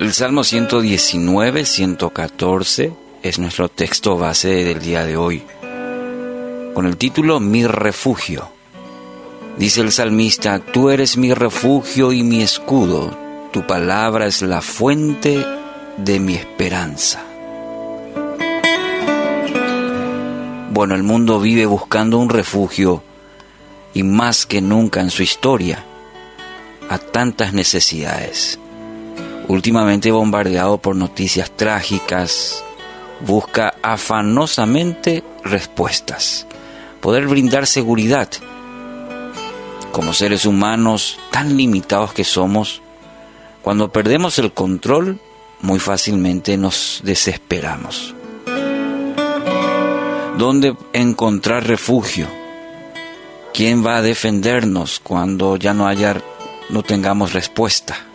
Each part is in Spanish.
El Salmo 119, 114 es nuestro texto base del día de hoy, con el título Mi refugio. Dice el salmista, Tú eres mi refugio y mi escudo, tu palabra es la fuente de mi esperanza. Bueno, el mundo vive buscando un refugio y más que nunca en su historia a tantas necesidades. Últimamente bombardeado por noticias trágicas, busca afanosamente respuestas, poder brindar seguridad. Como seres humanos tan limitados que somos, cuando perdemos el control, muy fácilmente nos desesperamos. ¿Dónde encontrar refugio? ¿Quién va a defendernos cuando ya no haya no tengamos respuesta?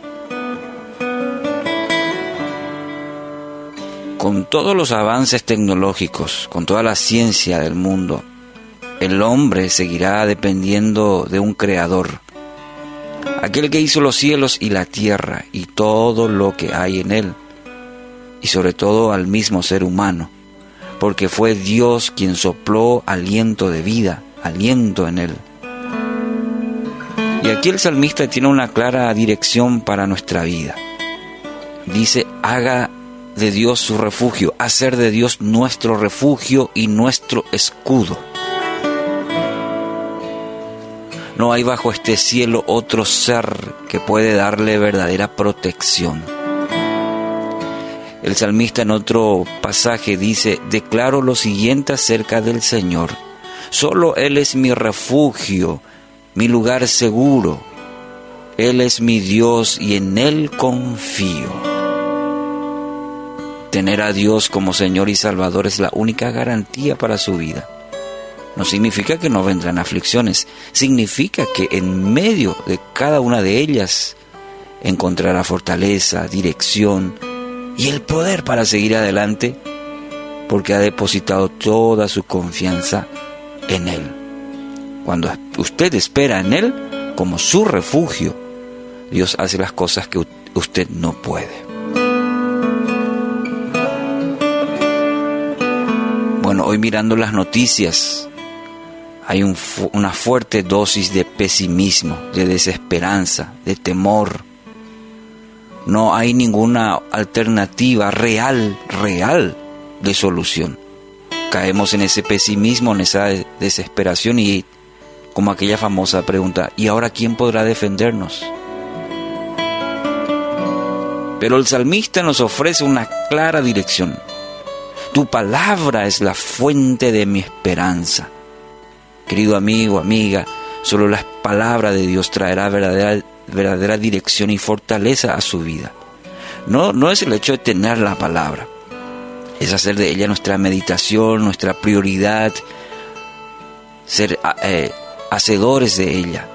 Con todos los avances tecnológicos, con toda la ciencia del mundo, el hombre seguirá dependiendo de un creador, aquel que hizo los cielos y la tierra y todo lo que hay en él, y sobre todo al mismo ser humano, porque fue Dios quien sopló aliento de vida, aliento en él. Y aquí el salmista tiene una clara dirección para nuestra vida. Dice, haga de Dios su refugio, hacer de Dios nuestro refugio y nuestro escudo. No hay bajo este cielo otro ser que puede darle verdadera protección. El salmista en otro pasaje dice, declaro lo siguiente acerca del Señor. Solo Él es mi refugio, mi lugar seguro. Él es mi Dios y en Él confío. Tener a Dios como Señor y Salvador es la única garantía para su vida. No significa que no vendrán aflicciones, significa que en medio de cada una de ellas encontrará fortaleza, dirección y el poder para seguir adelante porque ha depositado toda su confianza en Él. Cuando usted espera en Él como su refugio, Dios hace las cosas que usted no puede. Hoy mirando las noticias hay una fuerte dosis de pesimismo, de desesperanza, de temor. No hay ninguna alternativa real, real de solución. Caemos en ese pesimismo, en esa desesperación y como aquella famosa pregunta, ¿y ahora quién podrá defendernos? Pero el salmista nos ofrece una clara dirección. Tu palabra es la fuente de mi esperanza. Querido amigo, amiga, solo la palabra de Dios traerá verdadera, dirección y fortaleza a su vida. No, no es el hecho de tener la palabra, es hacer de ella nuestra meditación, nuestra prioridad, ser eh, hacedores de ella.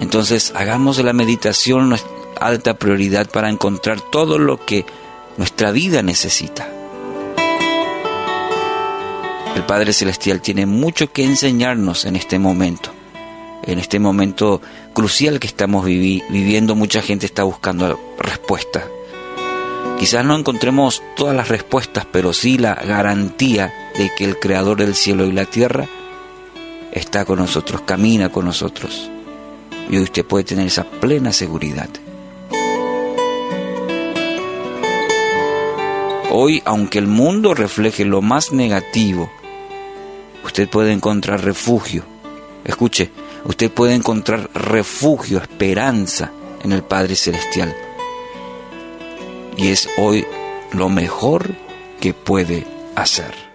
Entonces hagamos de la meditación nuestra alta prioridad para encontrar todo lo que nuestra vida necesita. El Padre Celestial tiene mucho que enseñarnos en este momento, en este momento crucial que estamos viviendo. Mucha gente está buscando respuestas. Quizás no encontremos todas las respuestas, pero sí la garantía de que el Creador del cielo y la tierra está con nosotros, camina con nosotros. Y usted puede tener esa plena seguridad. Hoy, aunque el mundo refleje lo más negativo, usted puede encontrar refugio. Escuche, usted puede encontrar refugio, esperanza en el Padre Celestial. Y es hoy lo mejor que puede hacer.